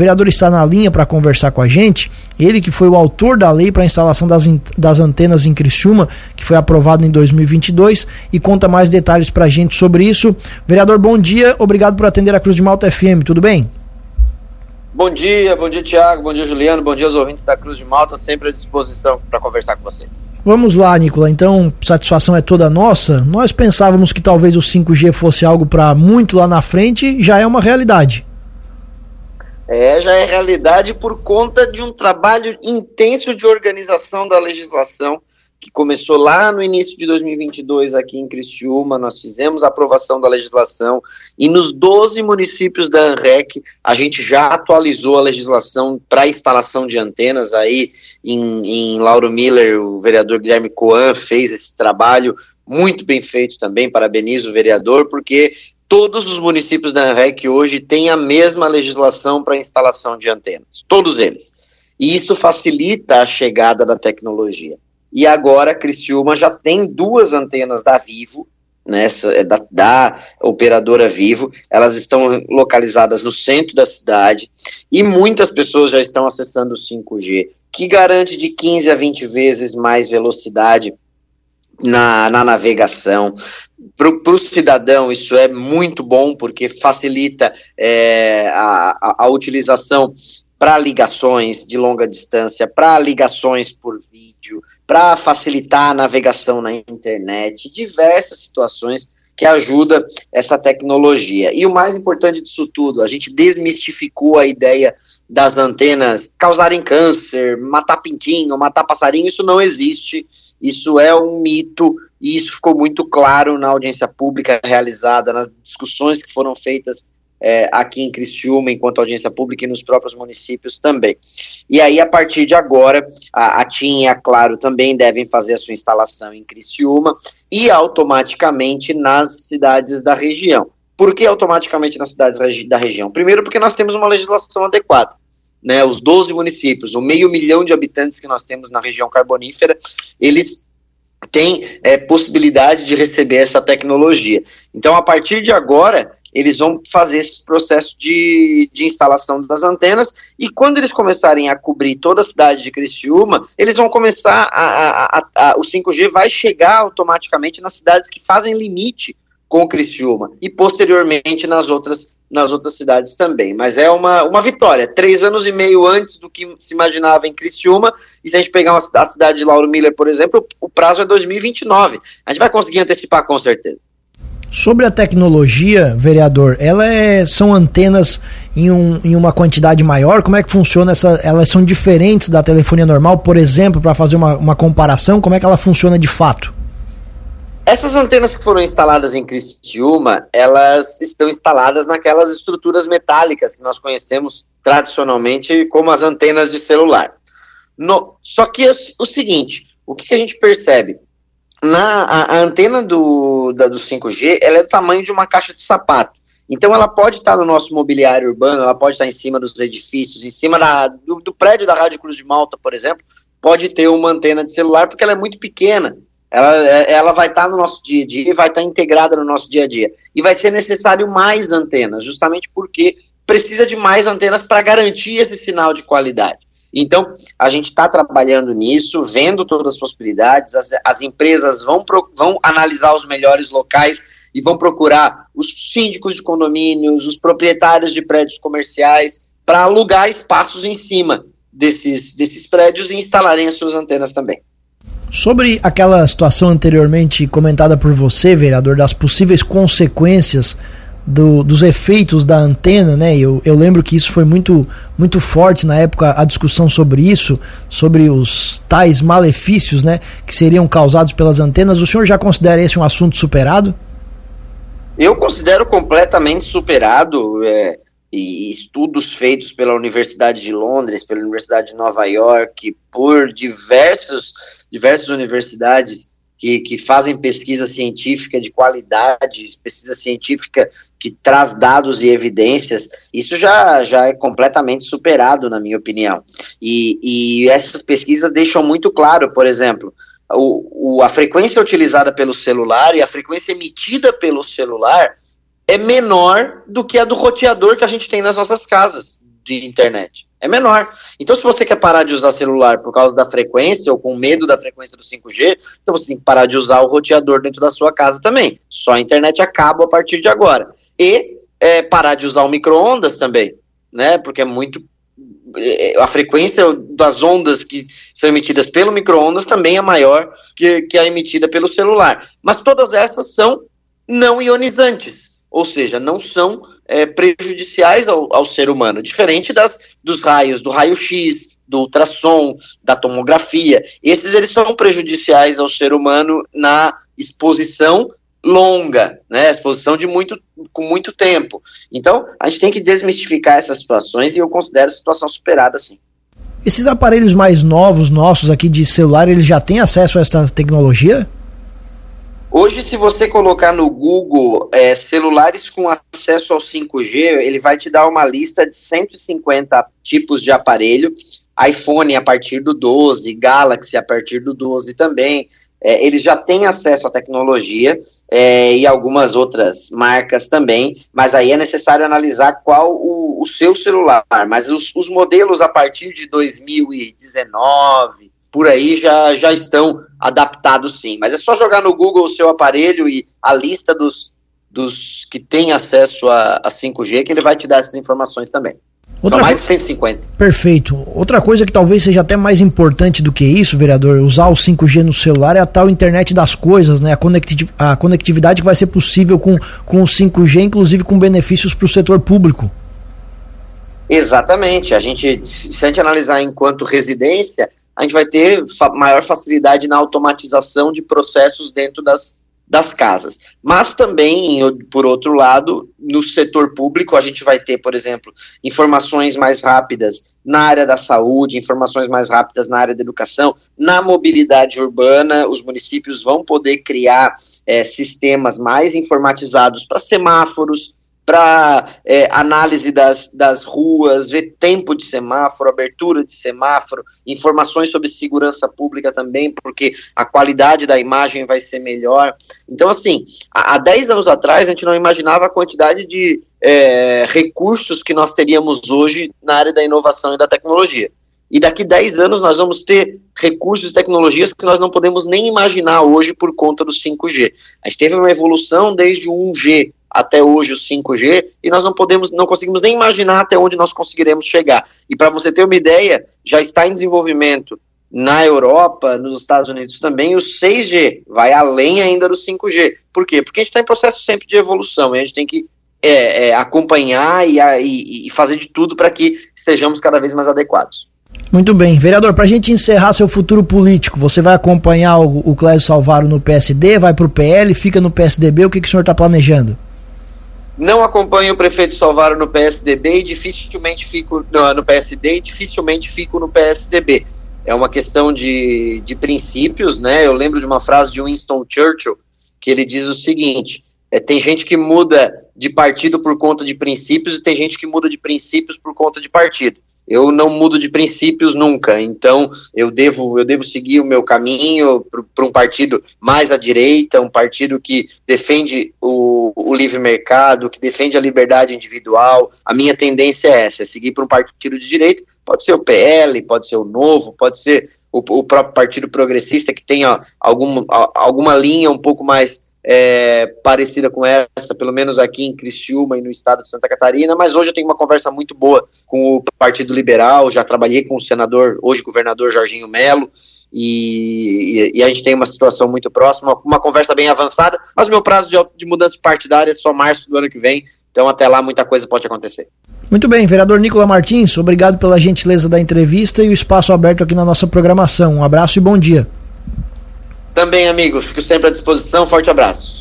vereador está na linha para conversar com a gente. Ele que foi o autor da lei para a instalação das, das antenas em Criciúma, que foi aprovado em 2022, e conta mais detalhes para a gente sobre isso. Vereador, bom dia. Obrigado por atender a Cruz de Malta FM. Tudo bem? Bom dia, bom dia Tiago, bom dia Juliano, bom dia aos ouvintes da Cruz de Malta, sempre à disposição para conversar com vocês. Vamos lá, Nicola. Então, satisfação é toda nossa. Nós pensávamos que talvez o 5G fosse algo para muito lá na frente, já é uma realidade. É, já é realidade por conta de um trabalho intenso de organização da legislação que começou lá no início de 2022 aqui em Criciúma, nós fizemos a aprovação da legislação e nos 12 municípios da ANREC a gente já atualizou a legislação para instalação de antenas. Aí em, em Lauro Miller, o vereador Guilherme Coan fez esse trabalho muito bem feito também, parabenizo o vereador, porque todos os municípios da ANREC hoje têm a mesma legislação para instalação de antenas, todos eles. E isso facilita a chegada da tecnologia. E agora Criciúma já tem duas antenas da Vivo, nessa né, da, da, operadora Vivo, elas estão localizadas no centro da cidade e muitas pessoas já estão acessando o 5G, que garante de 15 a 20 vezes mais velocidade na, na navegação. Para o cidadão, isso é muito bom, porque facilita é, a, a, utilização para ligações de longa distância, para ligações por vídeo, para facilitar a navegação na internet, diversas situações que ajuda essa tecnologia. E o mais importante disso tudo, a gente desmistificou a ideia das antenas causarem câncer, matar pintinho, matar passarinho, isso não existe. Isso é um mito e isso ficou muito claro na audiência pública realizada, nas discussões que foram feitas é, aqui em Criciúma, enquanto audiência pública, e nos próprios municípios também. E aí, a partir de agora, a, a TIM e a Claro também devem fazer a sua instalação em Criciúma e automaticamente nas cidades da região. Por que automaticamente nas cidades da região? Primeiro, porque nós temos uma legislação adequada. Né, os 12 municípios, o meio milhão de habitantes que nós temos na região carbonífera, eles têm é, possibilidade de receber essa tecnologia. Então, a partir de agora, eles vão fazer esse processo de, de instalação das antenas e quando eles começarem a cobrir toda a cidade de Criciúma, eles vão começar a, a, a, a o 5G vai chegar automaticamente nas cidades que fazem limite com Criciúma e posteriormente nas outras nas outras cidades também. Mas é uma, uma vitória. Três anos e meio antes do que se imaginava em Criciúma, e se a gente pegar uma, a cidade de Lauro Miller, por exemplo, o prazo é 2029. A gente vai conseguir antecipar com certeza. Sobre a tecnologia, vereador, ela é, são antenas em, um, em uma quantidade maior? Como é que funciona essa? Elas são diferentes da telefonia normal, por exemplo, para fazer uma, uma comparação, como é que ela funciona de fato? Essas antenas que foram instaladas em Criciúma, elas estão instaladas naquelas estruturas metálicas que nós conhecemos tradicionalmente como as antenas de celular. No, só que é o seguinte, o que, que a gente percebe? na, a, a antena do, da, do 5G ela é do tamanho de uma caixa de sapato. Então ela pode estar no nosso mobiliário urbano, ela pode estar em cima dos edifícios, em cima da, do, do, prédio da Rádio Cruz de Malta, por exemplo, pode ter uma antena de celular porque ela é muito pequena. Ela, é, ela vai estar no nosso dia a dia e vai estar integrada no nosso dia a dia. E vai ser necessário mais antenas, justamente porque precisa de mais antenas para garantir esse sinal de qualidade. Então, a gente está trabalhando nisso, vendo todas as possibilidades, as, as empresas vão, pro, vão analisar os melhores locais e vão procurar os síndicos de condomínios, os proprietários de prédios comerciais, para alugar espaços em cima desses, desses prédios e instalarem as suas antenas também. Sobre aquela situação anteriormente comentada por você, vereador, das possíveis consequências do, dos efeitos da antena, né? Eu, eu lembro que isso foi muito, muito forte na época a discussão sobre isso, sobre os tais malefícios, né? Que seriam causados pelas antenas. O senhor já considera esse um assunto superado? Eu considero completamente superado. É, e estudos feitos pela Universidade de Londres, pela Universidade de Nova York, por diversos, diversas universidades que, que fazem pesquisa científica de qualidade, pesquisa científica que traz dados e evidências, isso já, já é completamente superado, na minha opinião. E, e essas pesquisas deixam muito claro, por exemplo, o, o, a frequência utilizada pelo celular e a frequência emitida pelo celular é menor do que a do roteador que a gente tem nas nossas casas de internet? É menor. Então, se você quer parar de usar celular por causa da frequência ou com medo da frequência do 5G, então você tem que parar de usar o roteador dentro da sua casa também. Só a internet acaba a partir de agora. E é, parar de usar o micro-ondas também, né? Porque é muito a frequência das ondas que são emitidas pelo micro-ondas também é maior que, que a emitida pelo celular. Mas todas essas são não ionizantes, ou seja, não são é, prejudiciais ao, ao, ser humano, diferente das, dos raios, do raio-x, do ultrassom, da tomografia. Esses eles são prejudiciais ao ser humano na exposição longa, né? Exposição de muito, com muito tempo. Então, a gente tem que desmistificar essas situações e eu considero a situação superada, sim. Esses aparelhos mais novos nossos aqui de celular, eles já têm acesso a essa tecnologia? Hoje, se você colocar no Google é, celulares com acesso ao 5G, ele vai te dar uma lista de 150 tipos de aparelho. iPhone a partir do 12, Galaxy a partir do 12 também, é, eles já têm acesso à tecnologia é, e algumas outras marcas também, mas aí é necessário analisar qual o, o seu celular. Mas os, os, modelos a partir de 2019, por aí, já, já estão adaptados sim. Mas é só jogar no Google o seu aparelho e a lista dos, dos que têm acesso a, a 5G que ele vai te dar essas informações também. Outra São mais de 150. Perfeito. Outra coisa que talvez seja até mais importante do que isso, vereador, usar o 5G no celular é a tal internet das coisas, né? A, conectiv a conectividade que vai ser possível com, com o 5G, inclusive com benefícios para o setor público. Exatamente. A gente, se a gente analisar enquanto residência, a gente vai ter fa maior facilidade na automatização de processos dentro das, das casas. Mas também, por outro lado, no setor público, a gente vai ter, por exemplo, informações mais rápidas na área da saúde, informações mais rápidas na área da educação, na mobilidade urbana, os municípios vão poder criar é, sistemas mais informatizados para semáforos, para é, análise das, das ruas, ver tempo de semáforo, abertura de semáforo, informações sobre segurança pública também, porque a qualidade da imagem vai ser melhor. Então, assim, há, há 10 anos atrás a gente não imaginava a quantidade de é, recursos que nós teríamos hoje na área da inovação e da tecnologia. E daqui 10 anos nós vamos ter recursos e tecnologias que nós não podemos nem imaginar hoje por conta do 5G. A gente teve uma evolução desde o 1G, até hoje o 5G e nós não podemos, não conseguimos nem imaginar até onde nós conseguiremos chegar. E para você ter uma ideia, já está em desenvolvimento na Europa, nos Estados Unidos também, o 6G vai além ainda do 5G. Por quê? Porque a gente está em processo sempre de evolução e a gente tem que é, é, acompanhar e, e, e fazer de tudo para que estejamos cada vez mais adequados. Muito bem. Vereador, para a gente encerrar seu futuro político, você vai acompanhar o, o Clésio Salvaro no PSD, vai para o PL, fica no PSDB, o que, que o senhor está planejando? Não acompanho o prefeito Salvaro no PSDB e dificilmente fico no, PSD e dificilmente fico no PSDB. É uma questão de, de princípios, né? Eu lembro de uma frase de Winston Churchill que ele diz o seguinte: é, tem gente que muda de partido por conta de princípios e tem gente que muda de princípios por conta de partido eu não mudo de princípios nunca. Então, eu devo, eu devo seguir o meu caminho para um partido mais à direita, um partido que defende o, o, livre mercado, que defende a liberdade individual. A minha tendência é essa, é seguir para um partido de direita. Pode ser o PL, pode ser o Novo, pode ser o, o próprio Partido Progressista, que tenha algum, alguma linha um pouco mais é, parecida com essa, pelo menos aqui em Criciúma e no estado de Santa Catarina, mas hoje eu tenho uma conversa muito boa com o Partido Liberal, já trabalhei com o senador, hoje governador Jorginho Melo, e, e, a gente tem uma situação muito próxima, uma conversa bem avançada, mas meu prazo de, de mudança partidária é só março do ano que vem, então até lá muita coisa pode acontecer. Muito bem, vereador Nicola Martins, obrigado pela gentileza da entrevista e o espaço aberto aqui na nossa programação. Um abraço e bom dia. Também, amigos, fico sempre à disposição. Forte abraço.